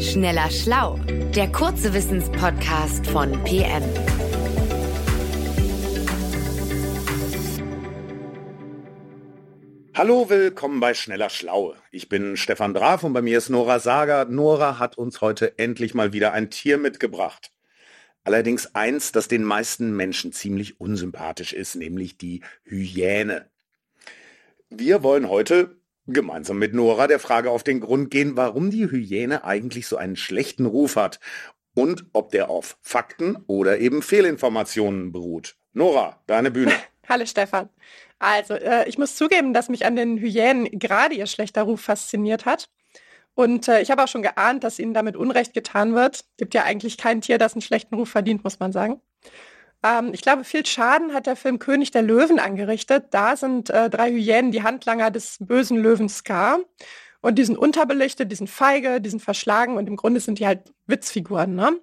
Schneller Schlau, der kurze Wissenspodcast von PM. Hallo, willkommen bei Schneller Schlau. Ich bin Stefan Draf und bei mir ist Nora Sager. Nora hat uns heute endlich mal wieder ein Tier mitgebracht. Allerdings eins, das den meisten Menschen ziemlich unsympathisch ist, nämlich die Hyäne. Wir wollen heute gemeinsam mit Nora der Frage auf den Grund gehen, warum die Hyäne eigentlich so einen schlechten Ruf hat und ob der auf Fakten oder eben Fehlinformationen beruht. Nora, deine Bühne. Hallo Stefan. Also, äh, ich muss zugeben, dass mich an den Hyänen gerade ihr schlechter Ruf fasziniert hat. Und äh, ich habe auch schon geahnt, dass ihnen damit Unrecht getan wird. Gibt ja eigentlich kein Tier, das einen schlechten Ruf verdient, muss man sagen. Ähm, ich glaube, viel Schaden hat der Film König der Löwen angerichtet. Da sind äh, drei Hyänen die Handlanger des bösen Löwen Scar. Und die sind unterbelichtet, die sind feige, die sind verschlagen und im Grunde sind die halt Witzfiguren. Ne?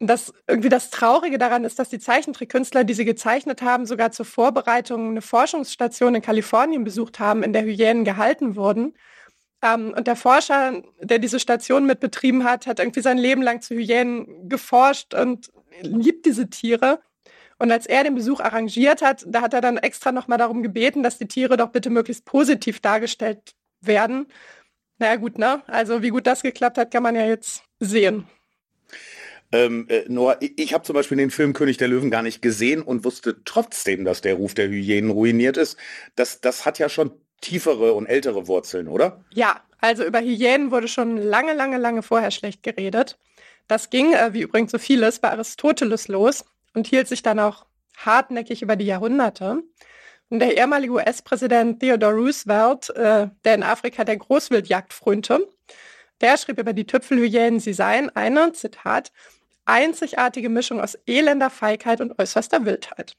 das irgendwie das Traurige daran ist, dass die Zeichentrickkünstler, die sie gezeichnet haben, sogar zur Vorbereitung eine Forschungsstation in Kalifornien besucht haben, in der Hyänen gehalten wurden. Ähm, und der Forscher, der diese Station mitbetrieben hat, hat irgendwie sein Leben lang zu Hyänen geforscht und liebt diese Tiere. Und als er den Besuch arrangiert hat, da hat er dann extra nochmal darum gebeten, dass die Tiere doch bitte möglichst positiv dargestellt werden. Naja gut, ne? Also wie gut das geklappt hat, kann man ja jetzt sehen. Ähm, äh, Noah, ich habe zum Beispiel den Film König der Löwen gar nicht gesehen und wusste trotzdem, dass der Ruf der Hyänen ruiniert ist. Das, das hat ja schon tiefere und ältere Wurzeln, oder? Ja, also über Hyänen wurde schon lange, lange, lange vorher schlecht geredet. Das ging, äh, wie übrigens so vieles, bei Aristoteles los und hielt sich dann auch hartnäckig über die Jahrhunderte. Und der ehemalige US-Präsident Theodore Roosevelt, äh, der in Afrika der Großwildjagd frönte, der schrieb über die Tüpfelhyänen, sie seien eine, Zitat, einzigartige Mischung aus elender Feigheit und äußerster Wildheit.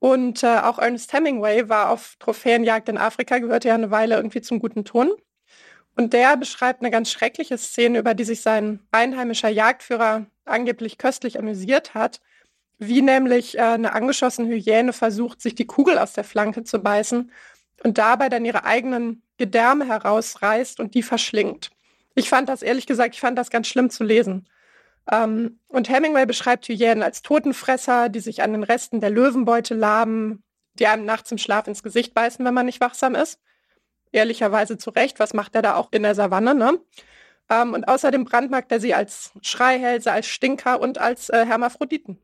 Und äh, auch Ernest Hemingway war auf Trophäenjagd in Afrika, gehörte ja eine Weile irgendwie zum guten Ton. Und der beschreibt eine ganz schreckliche Szene, über die sich sein einheimischer Jagdführer angeblich köstlich amüsiert hat, wie nämlich äh, eine angeschossene Hyäne versucht, sich die Kugel aus der Flanke zu beißen und dabei dann ihre eigenen Gedärme herausreißt und die verschlingt. Ich fand das, ehrlich gesagt, ich fand das ganz schlimm zu lesen. Ähm, und Hemingway beschreibt Hyänen als Totenfresser, die sich an den Resten der Löwenbeute laben, die einem nachts im Schlaf ins Gesicht beißen, wenn man nicht wachsam ist. Ehrlicherweise zu Recht, was macht er da auch in der Savanne, ne? Ähm, und außerdem brandmarkt er sie als Schreihälse, als Stinker und als äh, Hermaphroditen.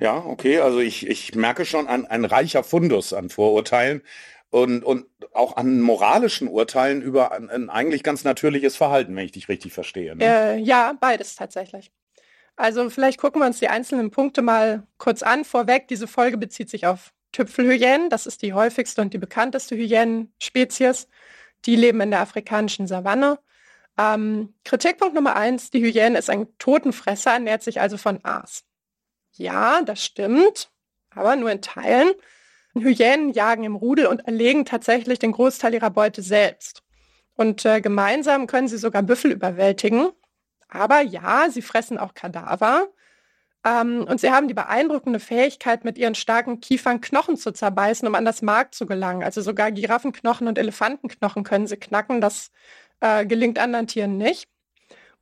Ja, okay, also ich, ich merke schon ein, ein reicher Fundus an Vorurteilen und, und auch an moralischen Urteilen über ein, ein eigentlich ganz natürliches Verhalten, wenn ich dich richtig verstehe. Ne? Äh, ja, beides tatsächlich. Also vielleicht gucken wir uns die einzelnen Punkte mal kurz an. Vorweg, diese Folge bezieht sich auf Tüpfelhyänen. Das ist die häufigste und die bekannteste Hyänenspezies. Die leben in der afrikanischen Savanne. Ähm, Kritikpunkt Nummer eins, die Hyäne ist ein Totenfresser, ernährt sich also von Aas. Ja, das stimmt, aber nur in Teilen. Hyänen jagen im Rudel und erlegen tatsächlich den Großteil ihrer Beute selbst. Und äh, gemeinsam können sie sogar Büffel überwältigen. Aber ja, sie fressen auch Kadaver. Ähm, und sie haben die beeindruckende Fähigkeit, mit ihren starken Kiefern Knochen zu zerbeißen, um an das Mark zu gelangen. Also sogar Giraffenknochen und Elefantenknochen können sie knacken. Das äh, gelingt anderen Tieren nicht.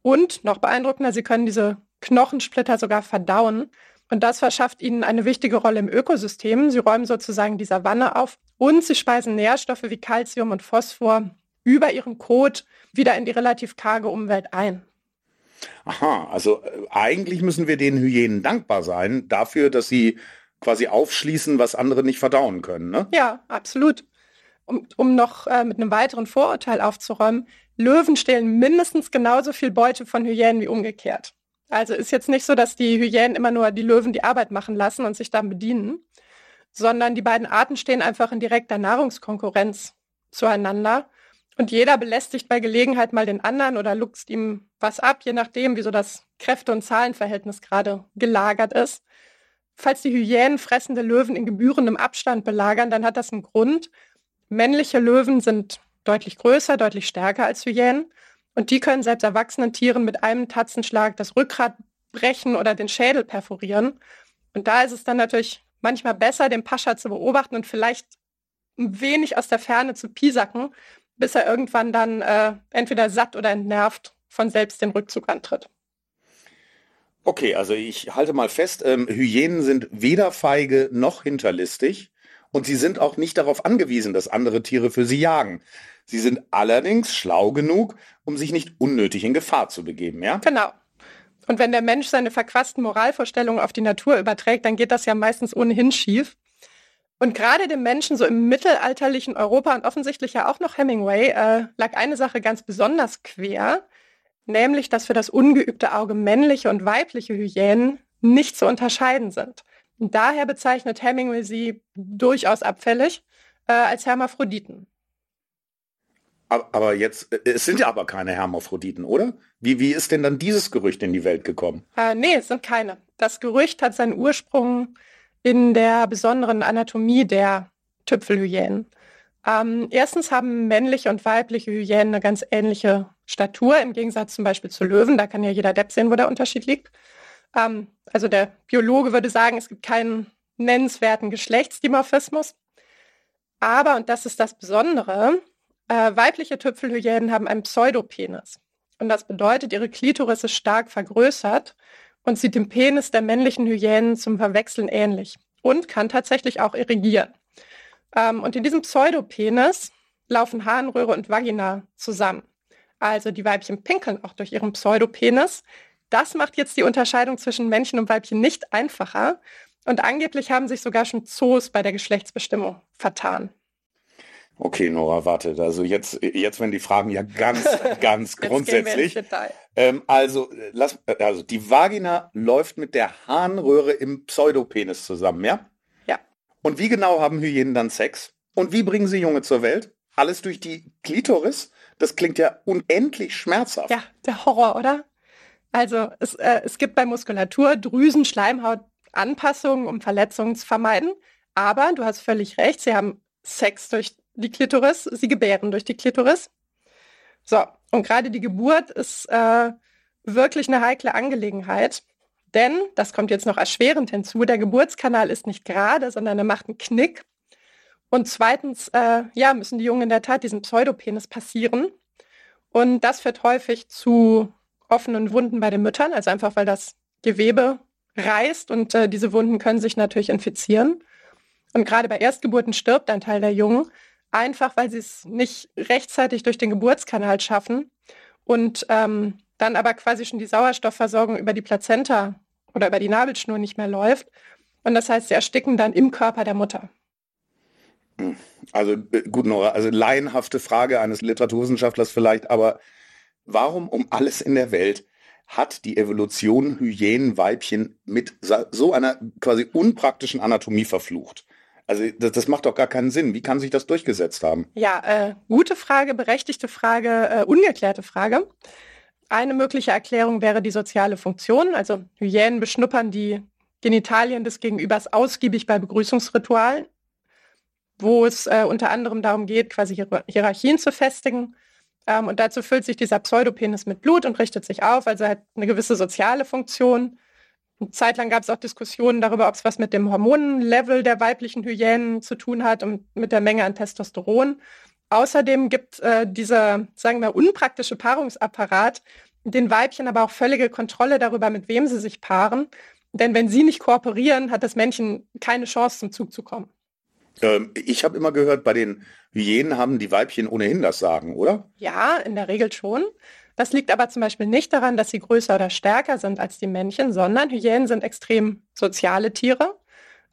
Und noch beeindruckender, sie können diese Knochensplitter sogar verdauen. Und das verschafft ihnen eine wichtige Rolle im Ökosystem. Sie räumen sozusagen die Savanne auf und sie speisen Nährstoffe wie Calcium und Phosphor über ihren Kot wieder in die relativ karge Umwelt ein. Aha, also äh, eigentlich müssen wir den Hyänen dankbar sein dafür, dass sie quasi aufschließen, was andere nicht verdauen können, ne? Ja, absolut. Um, um noch äh, mit einem weiteren Vorurteil aufzuräumen, Löwen stehlen mindestens genauso viel Beute von Hyänen wie umgekehrt. Also ist jetzt nicht so, dass die Hyänen immer nur die Löwen die Arbeit machen lassen und sich dann bedienen, sondern die beiden Arten stehen einfach in direkter Nahrungskonkurrenz zueinander. Und jeder belästigt bei Gelegenheit mal den anderen oder luchst ihm was ab, je nachdem, wie so das Kräfte- und Zahlenverhältnis gerade gelagert ist. Falls die Hyänen fressende Löwen in gebührendem Abstand belagern, dann hat das einen Grund. Männliche Löwen sind deutlich größer, deutlich stärker als Hyänen. Und die können selbst erwachsenen Tieren mit einem Tatzenschlag das Rückgrat brechen oder den Schädel perforieren. Und da ist es dann natürlich manchmal besser, den Pascha zu beobachten und vielleicht ein wenig aus der Ferne zu piesacken, bis er irgendwann dann äh, entweder satt oder entnervt von selbst den Rückzug antritt. Okay, also ich halte mal fest, ähm, Hyänen sind weder feige noch hinterlistig und sie sind auch nicht darauf angewiesen, dass andere Tiere für sie jagen. Sie sind allerdings schlau genug, um sich nicht unnötig in Gefahr zu begeben, ja? Genau. Und wenn der Mensch seine verquasten Moralvorstellungen auf die Natur überträgt, dann geht das ja meistens ohnehin schief. Und gerade dem Menschen so im mittelalterlichen Europa und offensichtlich ja auch noch Hemingway äh, lag eine Sache ganz besonders quer, nämlich dass für das ungeübte Auge männliche und weibliche Hyänen nicht zu unterscheiden sind. Und daher bezeichnet Hemingway sie durchaus abfällig äh, als Hermaphroditen. Aber jetzt, äh, es sind ja aber keine Hermaphroditen, oder? Wie, wie ist denn dann dieses Gerücht in die Welt gekommen? Äh, nee, es sind keine. Das Gerücht hat seinen Ursprung in der besonderen Anatomie der Tüpfelhyänen. Ähm, erstens haben männliche und weibliche Hyänen eine ganz ähnliche Statur, im Gegensatz zum Beispiel zu Löwen. Da kann ja jeder Depp sehen, wo der Unterschied liegt. Ähm, also der Biologe würde sagen, es gibt keinen nennenswerten Geschlechtsdimorphismus. Aber, und das ist das Besondere, äh, weibliche Tüpfelhyänen haben einen Pseudopenis. Und das bedeutet, ihre Klitoris ist stark vergrößert und sieht dem Penis der männlichen Hyänen zum Verwechseln ähnlich und kann tatsächlich auch irrigieren. Ähm, und in diesem Pseudopenis laufen Harnröhre und Vagina zusammen. Also die Weibchen pinkeln auch durch ihren Pseudopenis. Das macht jetzt die Unterscheidung zwischen Männchen und Weibchen nicht einfacher. Und angeblich haben sich sogar schon Zoos bei der Geschlechtsbestimmung vertan. Okay, Nora, warte. Also jetzt, jetzt werden die Fragen ja ganz, ganz grundsätzlich. Ähm, also, lass, also die Vagina läuft mit der Harnröhre im Pseudopenis zusammen, ja? Ja. Und wie genau haben Hyänen dann Sex? Und wie bringen sie Junge zur Welt? Alles durch die Klitoris? Das klingt ja unendlich schmerzhaft. Ja, der Horror, oder? Also es, äh, es gibt bei Muskulatur Drüsen, Schleimhaut Anpassungen, um Verletzungen zu vermeiden. Aber du hast völlig recht, sie haben Sex durch die Klitoris, sie gebären durch die Klitoris. So, und gerade die Geburt ist äh, wirklich eine heikle Angelegenheit. Denn, das kommt jetzt noch erschwerend hinzu, der Geburtskanal ist nicht gerade, sondern er macht einen Knick. Und zweitens, äh, ja, müssen die Jungen in der Tat diesen Pseudopenis passieren. Und das führt häufig zu offenen Wunden bei den Müttern, also einfach weil das Gewebe reißt und äh, diese Wunden können sich natürlich infizieren. Und gerade bei Erstgeburten stirbt ein Teil der Jungen, einfach weil sie es nicht rechtzeitig durch den Geburtskanal schaffen und ähm, dann aber quasi schon die Sauerstoffversorgung über die Plazenta oder über die Nabelschnur nicht mehr läuft. Und das heißt, sie ersticken dann im Körper der Mutter. Also äh, gut, Nora, also laienhafte Frage eines Literaturwissenschaftlers vielleicht, aber warum um alles in der Welt hat die Evolution Hyänenweibchen mit so einer quasi unpraktischen Anatomie verflucht? Also das, das, macht doch gar keinen Sinn. Wie kann sich das durchgesetzt haben? Ja, äh, gute Frage, berechtigte Frage, äh, ungeklärte Frage. Eine mögliche Erklärung wäre die soziale Funktion. Also Hyänen beschnuppern die Genitalien des Gegenübers ausgiebig bei Begrüßungsritualen, wo es äh, unter anderem darum geht, quasi Hier Hierarchien zu festigen. Ähm, und dazu füllt sich dieser Pseudopenis mit Blut und richtet sich auf, also hat eine gewisse soziale Funktion. Eine Zeit lang gab es auch Diskussionen darüber, ob es was mit dem Hormonlevel der weiblichen Hyänen zu tun hat und mit der Menge an Testosteron. Außerdem gibt äh, dieser, sagen wir, unpraktische Paarungsapparat den Weibchen aber auch völlige Kontrolle darüber, mit wem sie sich paaren. Denn wenn sie nicht kooperieren, hat das Männchen keine Chance, zum Zug zu kommen. Ähm, ich habe immer gehört, bei den Hyänen haben die Weibchen ohnehin das Sagen, oder? Ja, in der Regel schon. Das liegt aber zum Beispiel nicht daran, dass sie größer oder stärker sind als die Männchen, sondern Hyänen sind extrem soziale Tiere.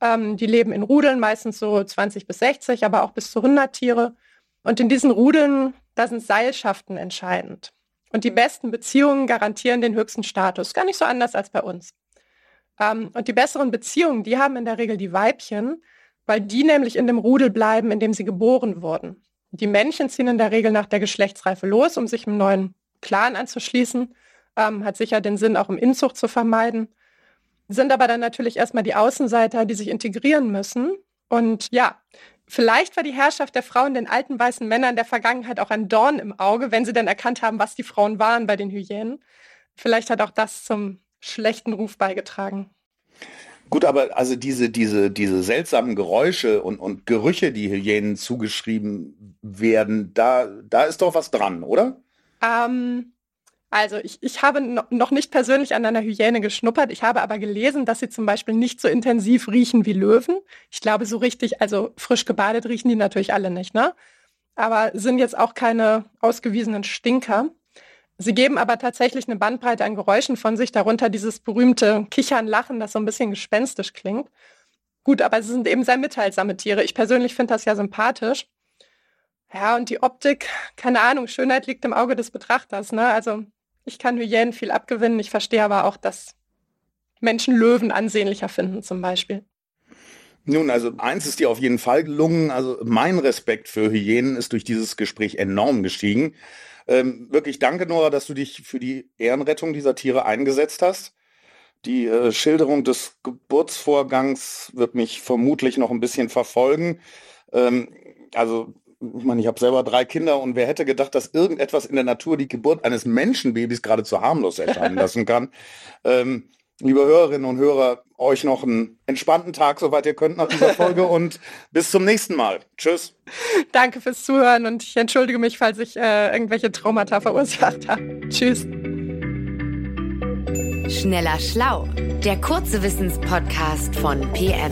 Ähm, die leben in Rudeln, meistens so 20 bis 60, aber auch bis zu 100 Tiere. Und in diesen Rudeln, da sind Seilschaften entscheidend. Und die besten Beziehungen garantieren den höchsten Status. Gar nicht so anders als bei uns. Ähm, und die besseren Beziehungen, die haben in der Regel die Weibchen, weil die nämlich in dem Rudel bleiben, in dem sie geboren wurden. Die Männchen ziehen in der Regel nach der Geschlechtsreife los, um sich einem neuen Clan anzuschließen. Ähm, hat sicher den Sinn, auch im Inzucht zu vermeiden. Sind aber dann natürlich erstmal die Außenseiter, die sich integrieren müssen. Und ja, vielleicht war die Herrschaft der Frauen den alten weißen Männern der Vergangenheit auch ein Dorn im Auge, wenn sie dann erkannt haben, was die Frauen waren bei den Hyänen. Vielleicht hat auch das zum schlechten Ruf beigetragen. Gut, aber also diese, diese, diese seltsamen Geräusche und, und Gerüche, die Hyänen zugeschrieben werden, da, da ist doch was dran, oder? Ähm, Also ich, ich habe noch nicht persönlich an einer Hyäne geschnuppert. Ich habe aber gelesen, dass sie zum Beispiel nicht so intensiv riechen wie Löwen. Ich glaube, so richtig, also frisch gebadet riechen die natürlich alle nicht, ne? Aber sind jetzt auch keine ausgewiesenen Stinker. Sie geben aber tatsächlich eine Bandbreite an Geräuschen von sich, darunter dieses berühmte Kichern, Lachen, das so ein bisschen gespenstisch klingt. Gut, aber sie sind eben sehr mitteilsame Tiere. Ich persönlich finde das ja sympathisch. Ja, und die Optik, keine Ahnung, Schönheit liegt im Auge des Betrachters. Ne? Also ich kann Hyänen viel abgewinnen. Ich verstehe aber auch, dass Menschen Löwen ansehnlicher finden zum Beispiel. Nun, also eins ist dir auf jeden Fall gelungen. Also mein Respekt für Hyänen ist durch dieses Gespräch enorm gestiegen. Ähm, wirklich danke, Nora, dass du dich für die Ehrenrettung dieser Tiere eingesetzt hast. Die äh, Schilderung des Geburtsvorgangs wird mich vermutlich noch ein bisschen verfolgen. Ähm, also ich meine, ich habe selber drei Kinder und wer hätte gedacht, dass irgendetwas in der Natur die Geburt eines Menschenbabys geradezu harmlos erscheinen lassen kann. Ähm, liebe Hörerinnen und Hörer, euch noch einen entspannten Tag, soweit ihr könnt nach dieser Folge und bis zum nächsten Mal. Tschüss. Danke fürs Zuhören und ich entschuldige mich, falls ich äh, irgendwelche Traumata verursacht habe. Tschüss. Schneller Schlau, der kurze Wissenspodcast von PM.